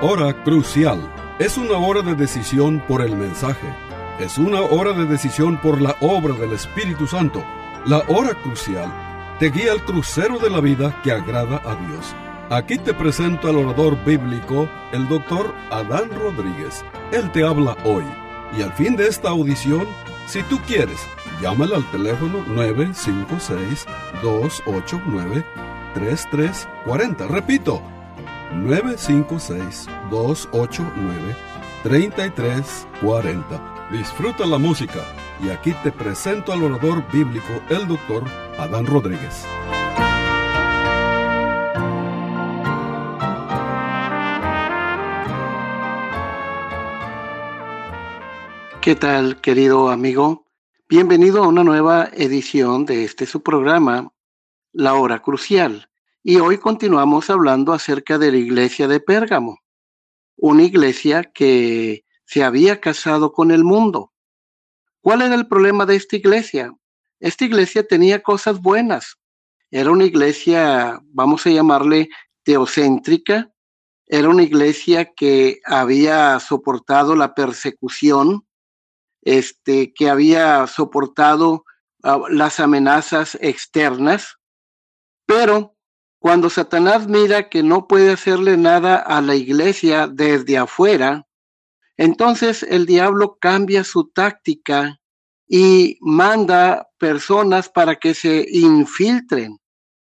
Hora crucial. Es una hora de decisión por el mensaje. Es una hora de decisión por la obra del Espíritu Santo. La hora crucial te guía al crucero de la vida que agrada a Dios. Aquí te presento al orador bíblico, el doctor Adán Rodríguez. Él te habla hoy. Y al fin de esta audición, si tú quieres, llámale al teléfono 956-289-3340. Repito, 956-289-3340. Disfruta la música y aquí te presento al orador bíblico, el doctor Adán Rodríguez. ¿Qué tal, querido amigo? Bienvenido a una nueva edición de este su programa, La Hora Crucial. Y hoy continuamos hablando acerca de la iglesia de Pérgamo, una iglesia que se había casado con el mundo. ¿Cuál era el problema de esta iglesia? Esta iglesia tenía cosas buenas. Era una iglesia, vamos a llamarle teocéntrica. Era una iglesia que había soportado la persecución, este, que había soportado uh, las amenazas externas, pero cuando Satanás mira que no puede hacerle nada a la iglesia desde afuera, entonces el diablo cambia su táctica y manda personas para que se infiltren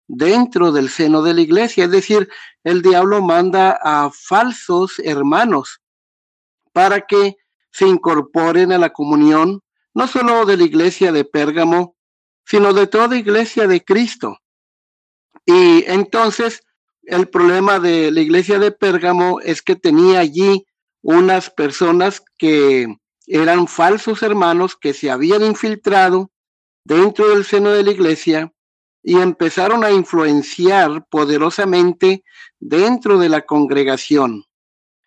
dentro del seno de la iglesia. Es decir, el diablo manda a falsos hermanos para que se incorporen a la comunión, no solo de la iglesia de Pérgamo, sino de toda iglesia de Cristo. Y entonces el problema de la iglesia de Pérgamo es que tenía allí unas personas que eran falsos hermanos que se habían infiltrado dentro del seno de la iglesia y empezaron a influenciar poderosamente dentro de la congregación.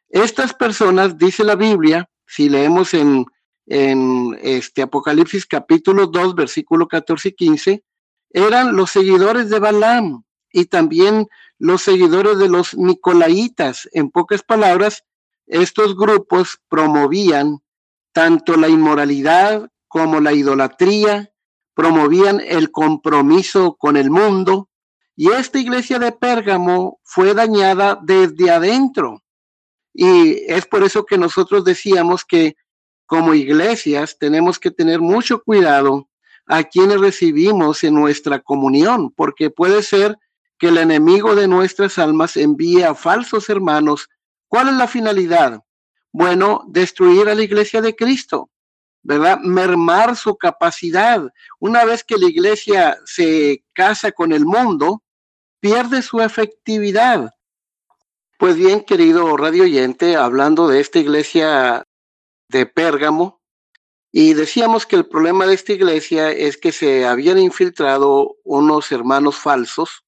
Estas personas, dice la Biblia, si leemos en, en este Apocalipsis capítulo 2, versículo 14 y 15, eran los seguidores de Balaam y también los seguidores de los Nicolaitas. En pocas palabras, estos grupos promovían tanto la inmoralidad como la idolatría, promovían el compromiso con el mundo, y esta iglesia de Pérgamo fue dañada desde adentro. Y es por eso que nosotros decíamos que como iglesias tenemos que tener mucho cuidado a quienes recibimos en nuestra comunión, porque puede ser que el enemigo de nuestras almas envíe a falsos hermanos. ¿Cuál es la finalidad? Bueno, destruir a la iglesia de Cristo, ¿verdad? Mermar su capacidad. Una vez que la iglesia se casa con el mundo, pierde su efectividad. Pues bien, querido radio oyente, hablando de esta iglesia de Pérgamo, y decíamos que el problema de esta iglesia es que se habían infiltrado unos hermanos falsos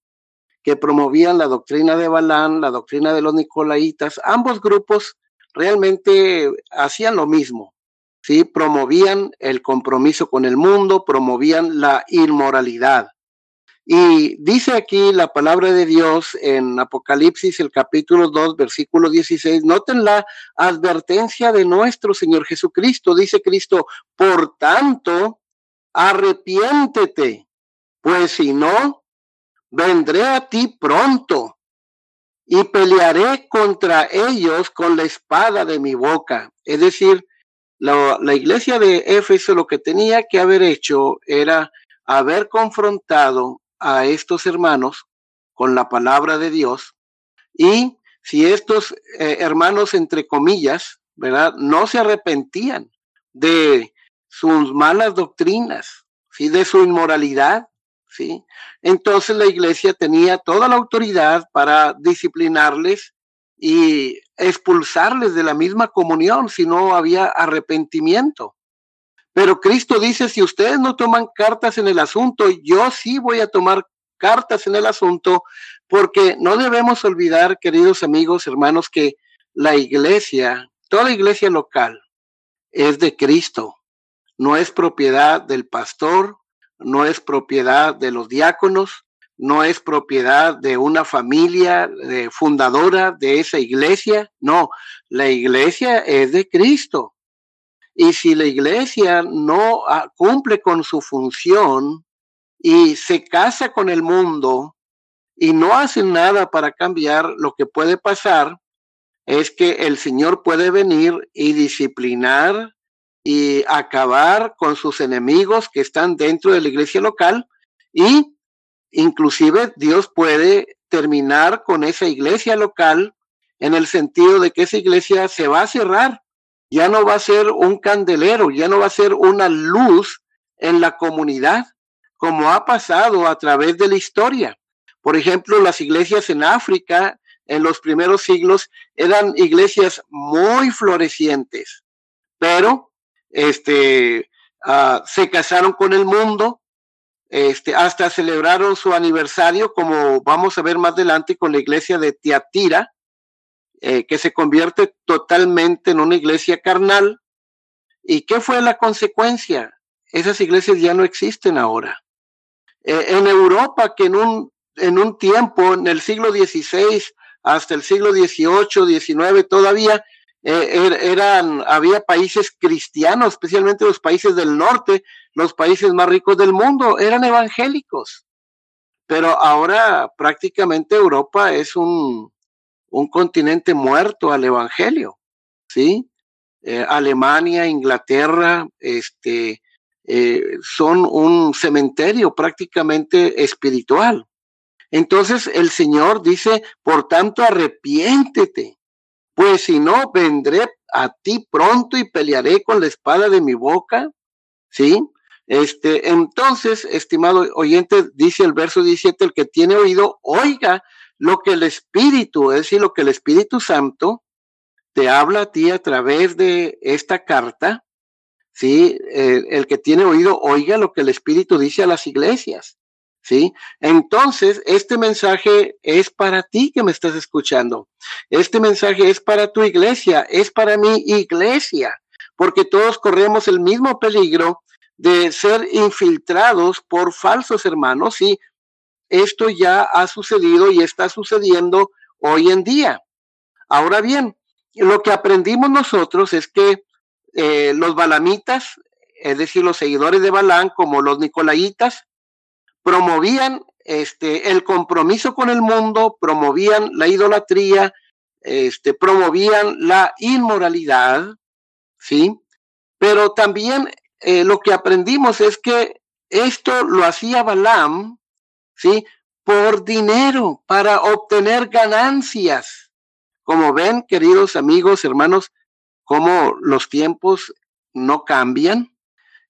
que promovían la doctrina de Balán, la doctrina de los Nicolaitas, ambos grupos realmente hacían lo mismo, ¿sí? Promovían el compromiso con el mundo, promovían la inmoralidad. Y dice aquí la palabra de Dios en Apocalipsis, el capítulo 2, versículo 16, noten la advertencia de nuestro Señor Jesucristo. Dice Cristo, por tanto, arrepiéntete, pues si no, vendré a ti pronto y pelearé contra ellos con la espada de mi boca. Es decir, la, iglesia de Éfeso lo que tenía que haber hecho era haber confrontado a estos hermanos con la palabra de Dios y si estos eh, hermanos, entre comillas, ¿verdad? No se arrepentían de sus malas doctrinas, ¿sí? de su inmoralidad, Entonces la iglesia tenía toda la autoridad para disciplinarles y expulsarles de la misma comunión si no había arrepentimiento. Pero Cristo dice, si ustedes no toman cartas en el asunto, yo sí voy a tomar cartas en el asunto, porque no debemos olvidar, queridos amigos, hermanos, que la iglesia, toda iglesia local, es de Cristo, no es propiedad del pastor, no es propiedad de los diáconos, no es propiedad de una familia fundadora de esa iglesia, no, la iglesia es de Cristo. Y si la iglesia no ah, cumple con su función y se casa con el mundo y no hace nada para cambiar, lo que puede pasar es que el Señor puede venir y disciplinar y acabar con sus enemigos que están dentro de la iglesia local y inclusive Dios puede terminar con esa iglesia local en el sentido de que esa iglesia se va a cerrar, ya no va a ser un candelero, ya no va a ser una luz en la comunidad, como ha pasado a través de la historia. Por ejemplo, las iglesias en África en los primeros siglos eran iglesias muy florecientes, pero este, ah, se casaron con el mundo, este, hasta celebraron su aniversario, como vamos a ver más adelante con la iglesia de Tiatira, eh, que se convierte totalmente en una iglesia carnal. ¿Y qué fue la consecuencia? Esas iglesias ya no existen ahora. Eh, en Europa, que en un, en un tiempo, en el siglo XVI hasta el siglo XVIII, XIX, todavía eh, er, eran, había países cristianos, especialmente los países del norte, los países más ricos del mundo, eran evangélicos. Pero ahora prácticamente Europa es un, un continente muerto al evangelio, ¿sí? Eh, Alemania, Inglaterra, este, eh, son un cementerio prácticamente espiritual. Entonces el Señor dice, por tanto, arrepiéntete, pues si no, vendré a ti pronto y pelearé con la espada de mi boca. ¿Sí? Este, entonces, estimado oyente, dice el verso 17, el que tiene oído, oiga lo que el Espíritu, es decir, lo que el Espíritu Santo te habla a ti a través de esta carta. ¿Sí? El, el que tiene oído, oiga lo que el Espíritu dice a las iglesias. ¿Sí? Entonces, este mensaje es para ti que me estás escuchando. Este mensaje es para tu iglesia, es para mi iglesia, porque todos corremos el mismo peligro de ser infiltrados por falsos hermanos y esto ya ha sucedido y está sucediendo hoy en día. Ahora bien, lo que aprendimos nosotros es que eh, los balamitas, es decir, los seguidores de Balán, como los nicolaitas, promovían este, el compromiso con el mundo, promovían la idolatría, este, promovían la inmoralidad, ¿sí? Pero también eh, lo que aprendimos es que esto lo hacía Balaam, ¿sí? Por dinero, para obtener ganancias. Como ven, queridos amigos, hermanos, cómo los tiempos no cambian.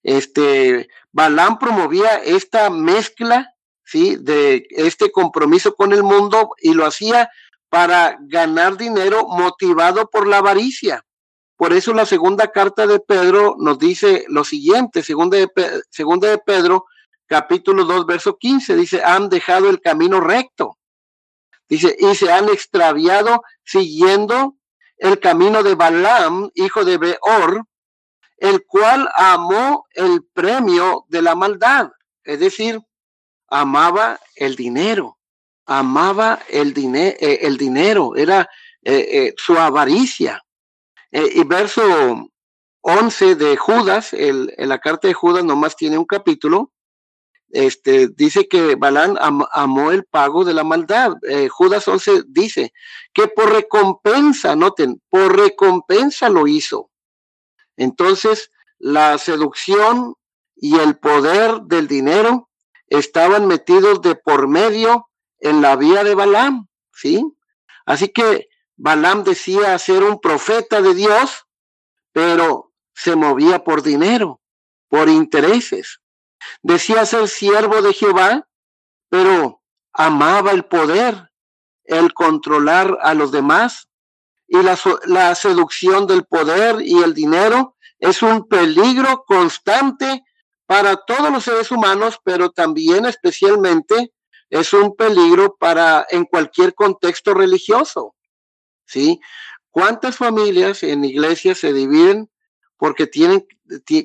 Este, Balaam promovía esta mezcla, ¿sí? De este compromiso con el mundo y lo hacía para ganar dinero motivado por la avaricia. Por eso la segunda carta de Pedro nos dice lo siguiente, segunda de, segunda de Pedro, capítulo 2, verso 15, dice, han dejado el camino recto. Dice, y se han extraviado siguiendo el camino de Balaam, hijo de Beor, el cual amó el premio de la maldad, es decir, amaba el dinero, amaba el, eh, el dinero, era eh, eh, su avaricia. y verso 11 de Judas, el, en la carta de Judas nomás tiene un capítulo, este, dice que Balán amó el pago de la maldad. Judas 11 dice que por recompensa, noten, por recompensa lo hizo. Entonces, la seducción y el poder del dinero estaban metidos de por medio en la vía de Balaam, ¿sí? Así que Balaam decía ser un profeta de Dios, pero se movía por dinero, por intereses. Decía ser siervo de Jehová, pero amaba el poder, el controlar a los demás, y la, la seducción del poder y el dinero es un peligro constante para todos los seres humanos, pero también especialmente es un peligro para en cualquier contexto religioso. ¿Sí? ¿Cuántas familias en iglesias se dividen porque tienen,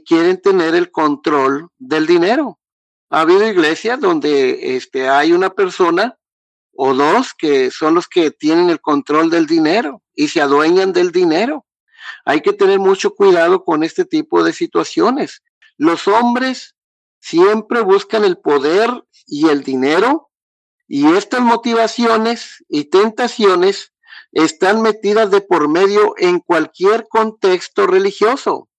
quieren tener el control del dinero? Ha habido iglesias donde este, hay una persona o dos que son los que tienen el control del dinero y se adueñan del dinero. Hay que tener mucho cuidado con este tipo de situaciones. Los hombres siempre buscan el poder y el dinero y estas motivaciones y tentaciones están metidas de por medio en cualquier contexto religioso.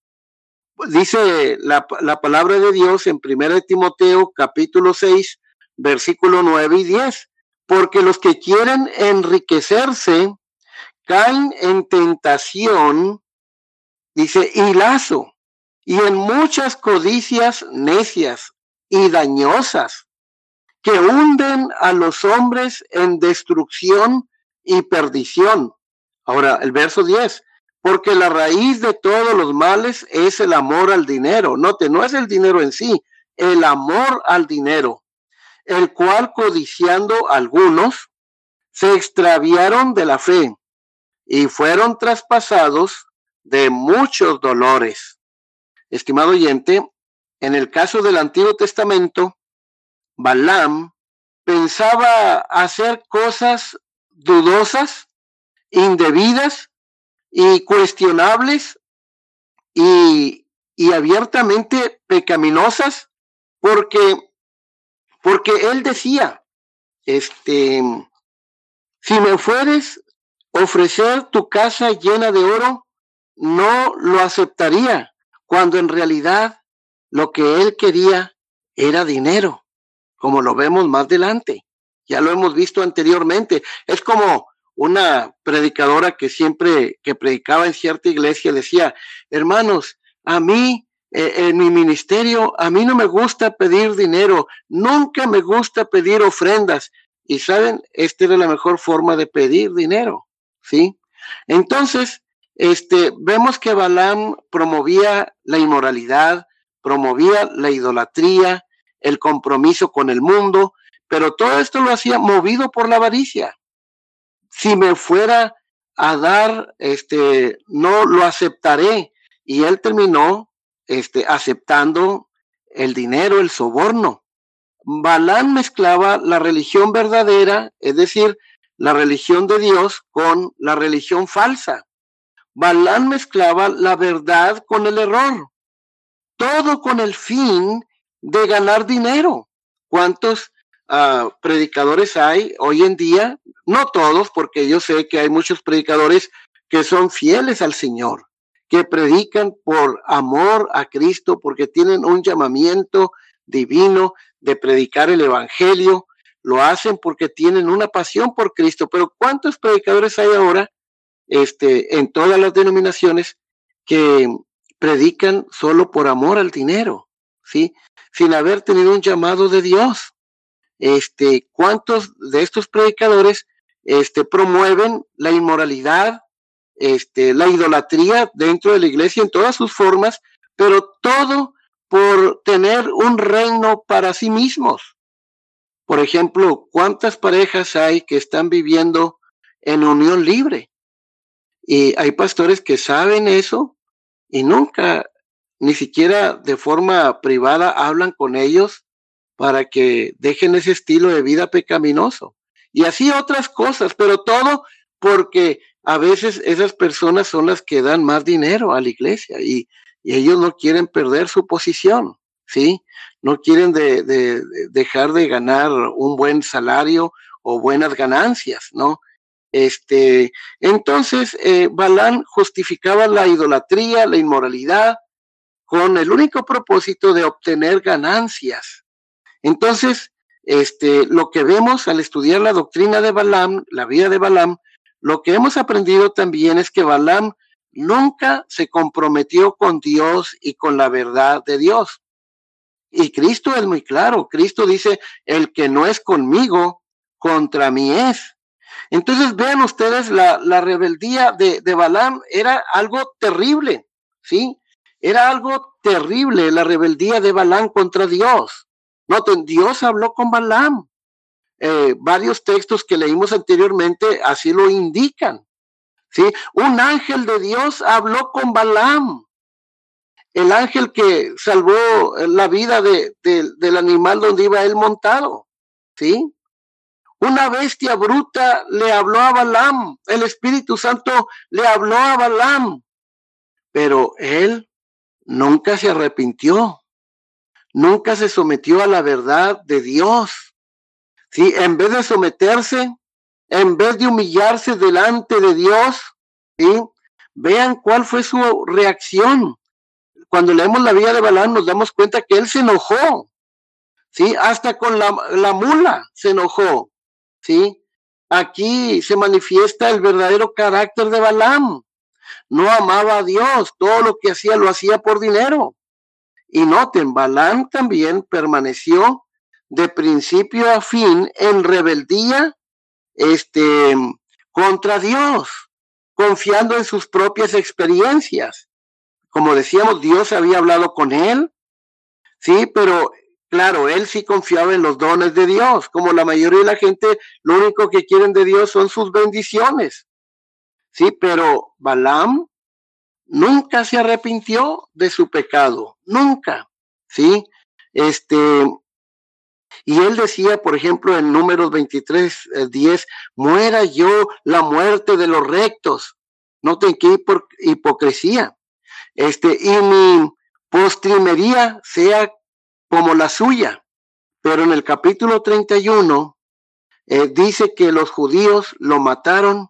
Dice la, la palabra de Dios en 1 Timoteo capítulo 6, versículo 9 y 10, porque los que quieren enriquecerse caen en tentación, dice, y lazo, y en muchas codicias necias y dañosas, que hunden a los hombres en destrucción y perdición. Ahora, el verso 10, porque la raíz de todos los males es el amor al dinero. Note, no es el dinero en sí, el amor al dinero, el cual codiciando algunos, se extraviaron de la fe y fueron traspasados de muchos dolores. Estimado oyente, en el caso del Antiguo Testamento, Balaam pensaba hacer cosas dudosas, indebidas y cuestionables y, y abiertamente pecaminosas, porque, porque él decía, este, si me fueres ofrecer tu casa llena de oro, no lo aceptaría, cuando en realidad lo que él quería era dinero, como lo vemos más adelante. Ya lo hemos visto anteriormente. Es como una predicadora que siempre que predicaba en cierta iglesia decía, hermanos, a mí eh, en mi ministerio, a mí no me gusta pedir dinero, nunca me gusta pedir ofrendas. Y saben, esta era la mejor forma de pedir dinero, ¿sí? Entonces, este, vemos que Balaam promovía la inmoralidad, promovía la idolatría, el compromiso con el mundo, pero todo esto lo hacía movido por la avaricia. Si me fuera a dar, este, no lo aceptaré. Y él terminó, este, aceptando el dinero, el soborno. Balán mezclaba la religión verdadera, es decir, la religión de Dios, con la religión falsa. Balán mezclaba la verdad con el error. Todo con el fin de ganar dinero. ¿Cuántos uh, predicadores hay hoy en día, no todos, porque yo sé que hay muchos predicadores que son fieles al Señor, que predican por amor a Cristo, porque tienen un llamamiento divino de predicar el Evangelio, lo hacen porque tienen una pasión por Cristo, pero ¿cuántos predicadores hay ahora este, en todas las denominaciones que predican solo por amor al dinero, ¿sí? Sin haber tenido un llamado de Dios este, cuántos de estos predicadores este, promueven la inmoralidad, este, la idolatría dentro de la iglesia en todas sus formas, pero todo por tener un reino para sí mismos. Por ejemplo, ¿cuántas parejas hay que están viviendo en unión libre? Y hay pastores que saben eso y nunca, ni siquiera de forma privada, hablan con ellos para que dejen ese estilo de vida pecaminoso. Y así otras cosas, pero todo porque a veces esas personas son las que dan más dinero a la iglesia y, ellos no quieren perder su posición, ¿sí? No quieren de, dejar de ganar un buen salario o buenas ganancias, ¿no? Este, entonces, eh, Balán justificaba la idolatría, la inmoralidad, con el único propósito de obtener ganancias. Entonces, este, lo que vemos al estudiar la doctrina de Balaam, la vida de Balaam, lo que hemos aprendido también es que Balaam nunca se comprometió con Dios y con la verdad de Dios. Y Cristo es muy claro. Cristo dice, el que no es conmigo, contra mí es. Entonces vean ustedes, la, la rebeldía de, de Balaam era algo terrible, ¿sí? Era algo terrible la rebeldía de Balaam contra Dios. Noten, Dios habló con Balaam. Eh, varios textos que leímos anteriormente así lo indican. ¿sí? Un ángel de Dios habló con Balaam. el ángel que salvó la vida de, del animal donde iba él montado, ¿sí? Una bestia bruta le habló a Balaam, el Espíritu Santo le habló a Balaam, pero él nunca se arrepintió, nunca se sometió a la verdad de Dios. ¿Sí? En vez de someterse, en vez de humillarse delante de Dios, ¿sí? vean cuál fue su reacción cuando leemos la vida de Balaam nos damos cuenta que él se enojó, ¿sí? Hasta con la, la mula se enojó, ¿sí? Aquí se manifiesta el verdadero carácter de Balaam. No amaba a Dios, todo lo que hacía lo hacía por dinero. Y noten, Balaam también permaneció de principio a fin en rebeldía este, contra Dios, confiando en sus propias experiencias. Como decíamos, Dios había hablado con él, sí, pero claro, él sí confiaba en los dones de Dios. Como la mayoría de la gente, lo único que quieren de Dios son sus bendiciones. Sí, pero Balaam nunca se arrepintió de su pecado, nunca. Sí, este, y él decía, por ejemplo, en números 23, 10, eh, muera yo la muerte de los rectos. Noten qué hipocresía este, y mi postrimería sea como la suya. Pero en el capítulo 31 eh, dice que los judíos lo mataron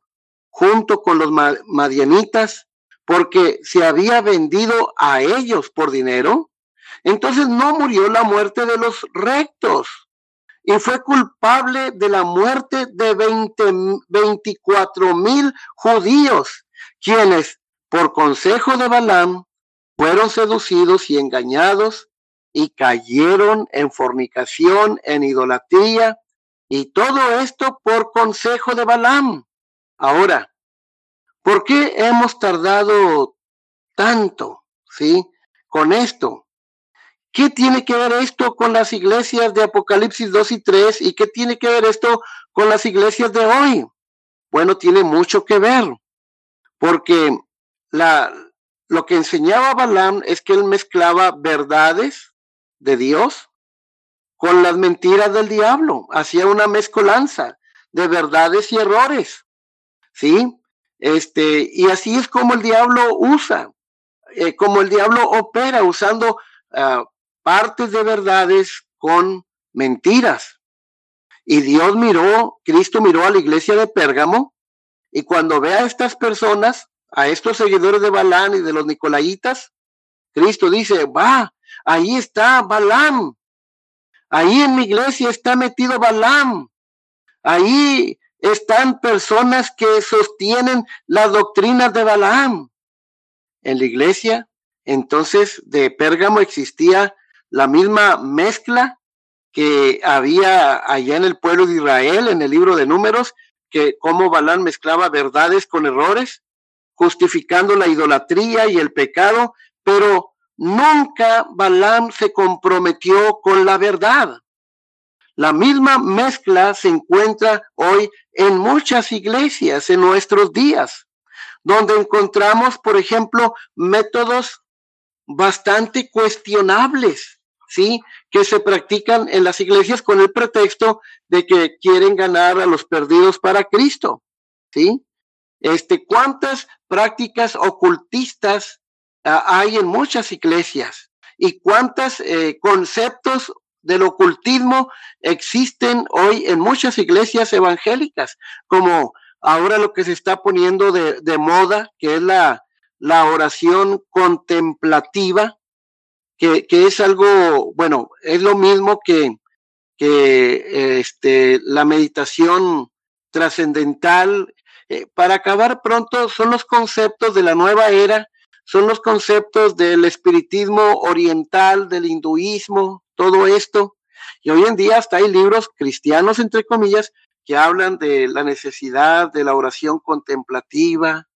junto con los madianitas porque se había vendido a ellos por dinero. Entonces no murió la muerte de los rectos y fue culpable de la muerte de 20, 24 mil judíos, quienes por consejo de Balaam, fueron seducidos y engañados y cayeron en fornicación, en idolatría, y todo esto por consejo de Balaam. Ahora, ¿por qué hemos tardado tanto, sí, con esto? ¿Qué tiene que ver esto con las iglesias de Apocalipsis 2 y 3 y qué tiene que ver esto con las iglesias de hoy? Bueno, tiene mucho que ver, porque la, lo que enseñaba Balaam es que él mezclaba verdades de Dios con las mentiras del diablo, hacía una mezcolanza de verdades y errores, ¿sí? Este, y así es como el diablo usa, eh, como el diablo opera usando uh, partes de verdades con mentiras. Y Dios miró, Cristo miró a la iglesia de Pérgamo, y cuando ve a estas personas, a estos seguidores de Balán y de los Nicolaitas, Cristo dice, va, ahí está Balaam, ahí en mi iglesia está metido Balaam, ahí están personas que sostienen las doctrinas de Balaam. En la iglesia, entonces, de Pérgamo existía la misma mezcla que había allá en el pueblo de Israel, en el libro de números, que cómo Balaam mezclaba verdades con errores justificando la idolatría y el pecado, pero nunca Balaam se comprometió con la verdad. La misma mezcla se encuentra hoy en muchas iglesias en nuestros días, donde encontramos, por ejemplo, métodos bastante cuestionables, ¿sí? Que se practican en las iglesias con el pretexto de que quieren ganar a los perdidos para Cristo, ¿sí? Este, ¿Cuántas prácticas ocultistas ah, hay en muchas iglesias? ¿Y cuántos eh, conceptos del ocultismo existen hoy en muchas iglesias evangélicas? Como ahora lo que se está poniendo de, moda, que es la oración contemplativa, que, es algo, bueno, es lo mismo que, que este, la meditación trascendental eh, para acabar pronto, son los conceptos de la nueva era, son los conceptos del espiritismo oriental, del hinduismo, todo esto. Y hoy en día hasta hay libros cristianos, entre comillas, que hablan de la necesidad de la oración contemplativa,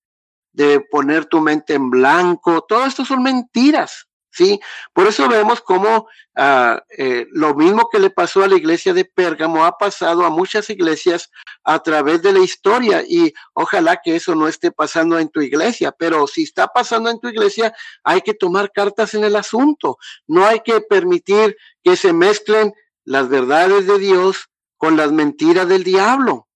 de poner tu mente en blanco. Todo esto son mentiras, ¿sí? Por eso vemos cómo ah, eh, lo mismo que le pasó a la iglesia de Pérgamo ha pasado a muchas iglesias a través de la historia y ojalá que eso no esté pasando en tu iglesia, pero si está pasando en tu iglesia hay que tomar cartas en el asunto, no hay que permitir que se mezclen las verdades de Dios con las mentiras del diablo.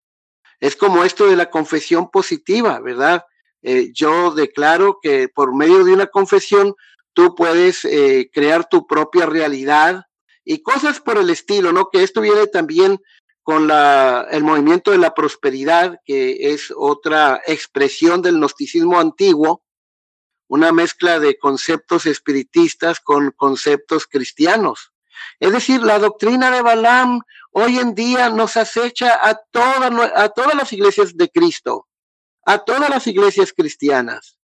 Es como esto de la confesión positiva, ¿verdad? Eh, yo declaro que por medio de una confesión tú puedes eh, crear tu propia realidad y cosas por el estilo, ¿no? Que esto viene también con la, el movimiento de la prosperidad, que es otra expresión del gnosticismo antiguo, una mezcla de conceptos espiritistas con conceptos cristianos. Es decir, la doctrina de Balaam hoy en día nos acecha a, a todas las iglesias de Cristo, a todas las iglesias cristianas.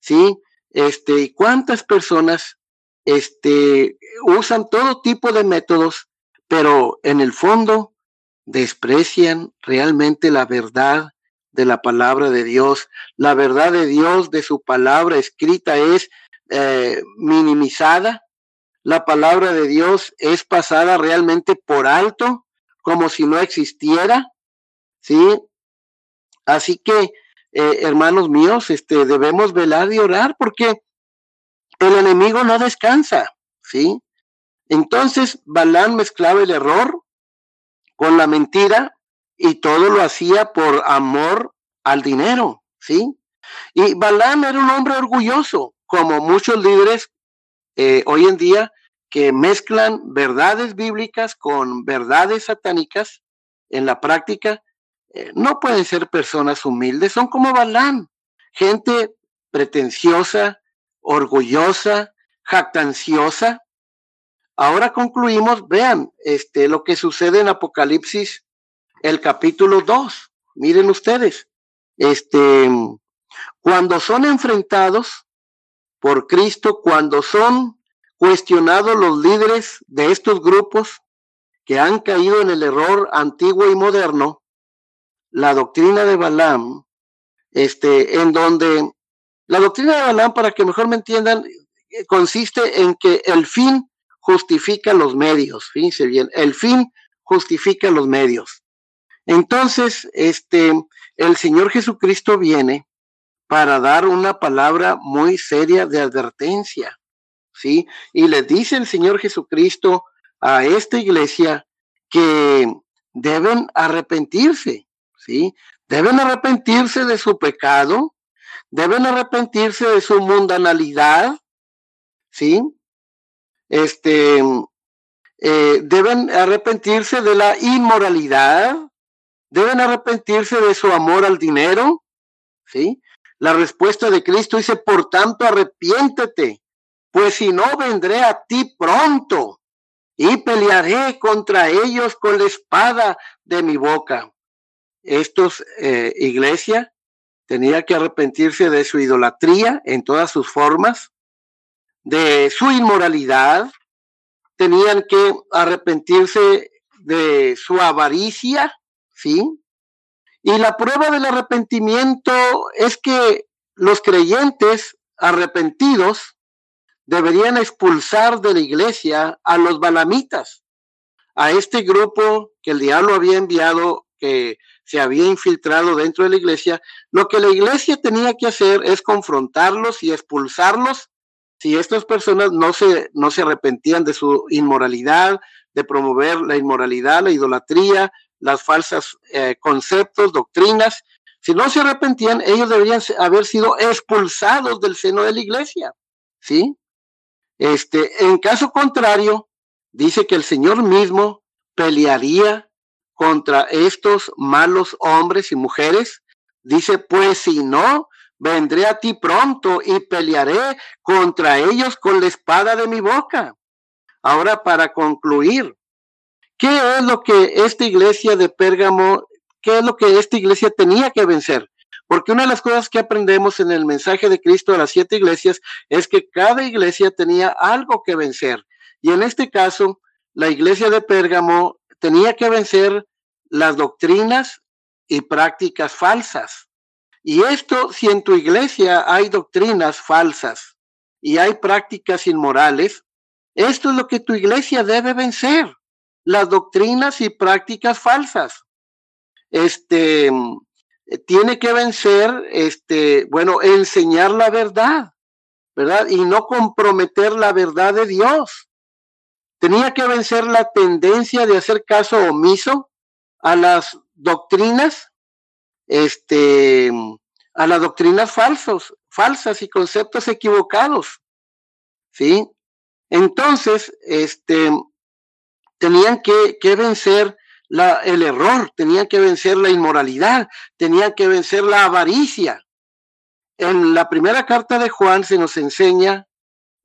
¿Sí? Este, ¿cuántas personas este, usan todo tipo de métodos, pero en el fondo desprecian realmente la verdad de la palabra de Dios? La verdad de Dios de su palabra escrita es eh, minimizada. La palabra de Dios es pasada realmente por alto, como si no existiera. ¿Sí? Así que eh, hermanos míos, este, debemos velar y orar porque el enemigo no descansa, ¿sí? Entonces, Balán mezclaba el error con la mentira y todo lo hacía por amor al dinero, ¿sí? Y Balán era un hombre orgulloso, como muchos líderes eh, hoy en día que mezclan verdades bíblicas con verdades satánicas en la práctica eh, no pueden ser personas humildes, son como Balán, gente pretenciosa, orgullosa, jactanciosa. Ahora concluimos, vean, este, lo que sucede en Apocalipsis, el capítulo 2. Miren ustedes, este, cuando son enfrentados por Cristo, cuando son cuestionados los líderes de estos grupos que han caído en el error antiguo y moderno, la doctrina de Balaam, este, en donde la doctrina de Balaam, para que mejor me entiendan, eh, consiste en que el fin justifica los medios, fíjense bien, el fin justifica los medios. Entonces, este, el Señor Jesucristo viene para dar una palabra muy seria de advertencia, ¿sí? Y le dice el Señor Jesucristo a esta iglesia que deben arrepentirse, ¿sí? Deben arrepentirse de su pecado, deben arrepentirse de su mundanalidad, ¿sí? Este, eh, deben arrepentirse de la inmoralidad, deben arrepentirse de su amor al dinero, ¿sí? La respuesta de Cristo dice, por tanto, arrepiéntete, pues si no, vendré a ti pronto y pelearé contra ellos con la espada de mi boca estos eh, iglesia tenía que arrepentirse de su idolatría en todas sus formas, de su inmoralidad, tenían que arrepentirse de su avaricia, ¿sí? Y la prueba del arrepentimiento es que los creyentes arrepentidos deberían expulsar de la iglesia a los balamitas, a este grupo que el diablo había enviado que se había infiltrado dentro de la iglesia, lo que la iglesia tenía que hacer es confrontarlos y expulsarlos si estas personas no se, no se arrepentían de su inmoralidad, de promover la inmoralidad, la idolatría, las falsas eh, conceptos, doctrinas, si no se arrepentían, ellos deberían haber sido expulsados del seno de la iglesia, ¿sí? Este, en caso contrario, dice que el Señor mismo pelearía contra estos malos hombres y mujeres? Dice, pues si no, vendré a ti pronto y pelearé contra ellos con la espada de mi boca. Ahora, para concluir, ¿qué es lo que esta iglesia de Pérgamo, qué es lo que esta iglesia tenía que vencer? Porque una de las cosas que aprendemos en el mensaje de Cristo a las siete iglesias es que cada iglesia tenía algo que vencer. Y en este caso, la iglesia de Pérgamo tenía que vencer las doctrinas y prácticas falsas. Y esto, si en tu iglesia hay doctrinas falsas, y hay prácticas inmorales, esto es lo que tu iglesia debe vencer, las doctrinas y prácticas falsas. Este tiene que vencer, este, bueno, enseñar la verdad, ¿verdad? Y no comprometer la verdad de Dios. Tenía que vencer la tendencia de hacer caso omiso a las doctrinas, este, a las doctrinas falsos, falsas y conceptos equivocados. ¿Sí? Entonces, este, tenían que, que vencer la, el error, tenían que vencer la inmoralidad, tenían que vencer la avaricia. En la primera carta de Juan se nos enseña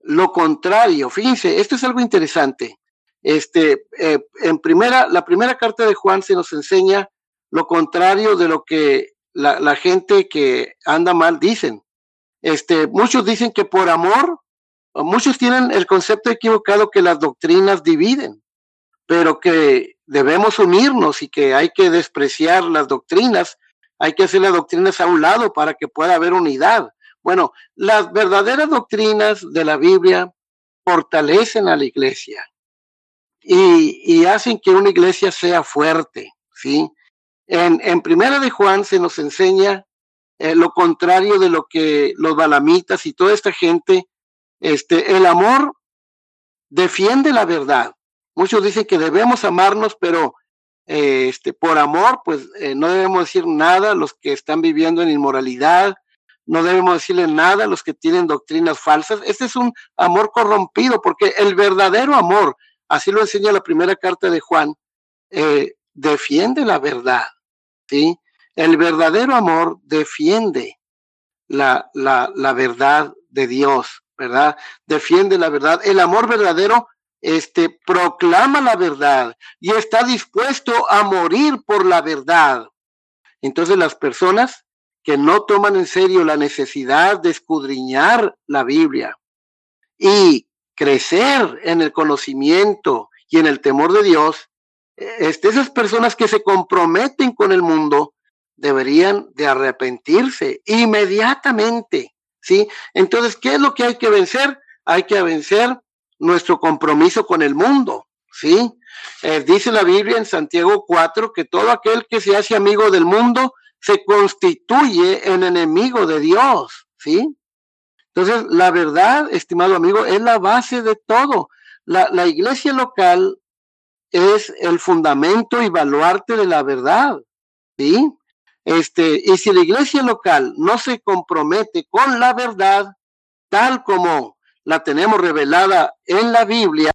lo contrario. Fíjense, esto es algo interesante. Este, eh, en primera, la primera carta de Juan se nos enseña lo contrario de lo que la, la gente que anda mal dicen. Este, muchos dicen que por amor, muchos tienen el concepto equivocado que las doctrinas dividen, pero que debemos unirnos y que hay que despreciar las doctrinas, hay que hacer las doctrinas a un lado para que pueda haber unidad. Bueno, las verdaderas doctrinas de la Biblia fortalecen a la iglesia y, hacen que una iglesia sea fuerte, ¿sí? En, en Primera de Juan se nos enseña eh, lo contrario de lo que los balamitas y toda esta gente, este, el amor defiende la verdad. Muchos dicen que debemos amarnos, pero eh, este, por amor, pues eh, no debemos decir nada a los que están viviendo en inmoralidad, no debemos decirle nada a los que tienen doctrinas falsas. Este es un amor corrompido, porque el verdadero amor, así lo enseña la primera carta de Juan, eh, defiende la verdad, ¿sí? El verdadero amor defiende la, la, la verdad de Dios, ¿verdad? Defiende la verdad. El amor verdadero este, proclama la verdad y está dispuesto a morir por la verdad. Entonces las personas que no toman en serio la necesidad de escudriñar la Biblia y crecer en el conocimiento y en el temor de Dios, este, esas personas que se comprometen con el mundo deberían de arrepentirse inmediatamente, ¿sí? Entonces, ¿qué es lo que hay que vencer? Hay que vencer nuestro compromiso con el mundo, ¿sí? Eh, dice la Biblia en Santiago 4 que todo aquel que se hace amigo del mundo se constituye en enemigo de Dios, ¿sí? Entonces, la verdad, estimado amigo, es la base de todo. La, iglesia local es el fundamento y baluarte de la verdad, ¿sí? Este, y si la iglesia local no se compromete con la verdad, tal como la tenemos revelada en la Biblia,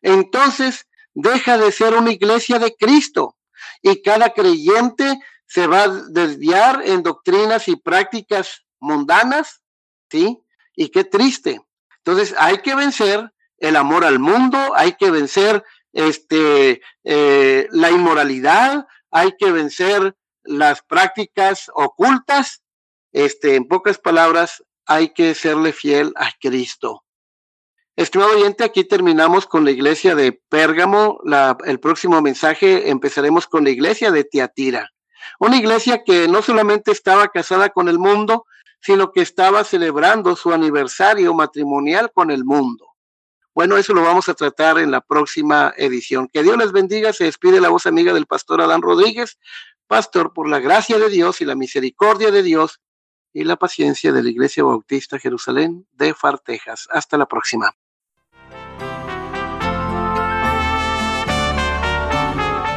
entonces deja de ser una iglesia de Cristo y cada creyente se va a desviar en doctrinas y prácticas mundanas, ¿sí? Y qué triste. Entonces hay que vencer el amor al mundo, hay que vencer este, eh, la inmoralidad, hay que vencer las prácticas ocultas. Este, en pocas palabras, hay que serle fiel a Cristo. Estimado oyente, aquí terminamos con la iglesia de Pérgamo. el próximo mensaje empezaremos con la iglesia de Tiatira. Una iglesia que no solamente estaba casada con el mundo, sino que estaba celebrando su aniversario matrimonial con el mundo. Bueno, eso lo vamos a tratar en la próxima edición. Que Dios les bendiga. Se despide la voz amiga del pastor Adán Rodríguez. Pastor, por la gracia de Dios y la misericordia de Dios, y la paciencia de la Iglesia Bautista Jerusalén de Fartejas. Hasta la próxima.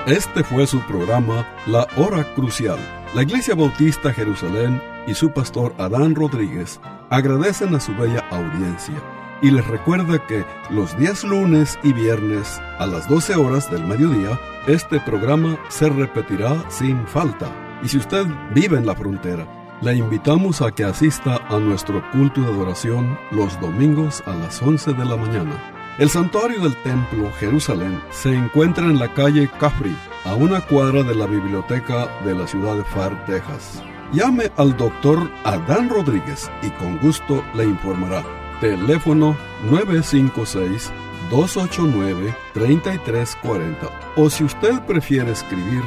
Este fue su programa La Hora Crucial. La Iglesia Bautista Jerusalén y su pastor Adán Rodríguez agradecen a su bella audiencia y les recuerda que los días lunes y viernes a las 12 horas del mediodía, este programa se repetirá sin falta. Y si usted vive en la frontera, le invitamos a que asista a nuestro culto de adoración los domingos a las 11 de la mañana. El santuario del templo Jerusalén se encuentra en la calle Cafri, a una cuadra de la biblioteca de la ciudad de Far, Texas. Llame al doctor Adán Rodríguez y con gusto le informará. Teléfono 956-289-3340. O si usted prefiere escribir,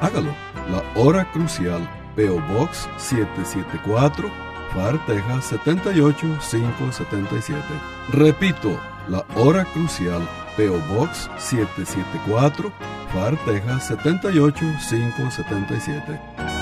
hágalo. La hora crucial PO Box 774, FAR Texas 78577. Repito, la hora crucial, PO Box 774, FAR Texas 78577.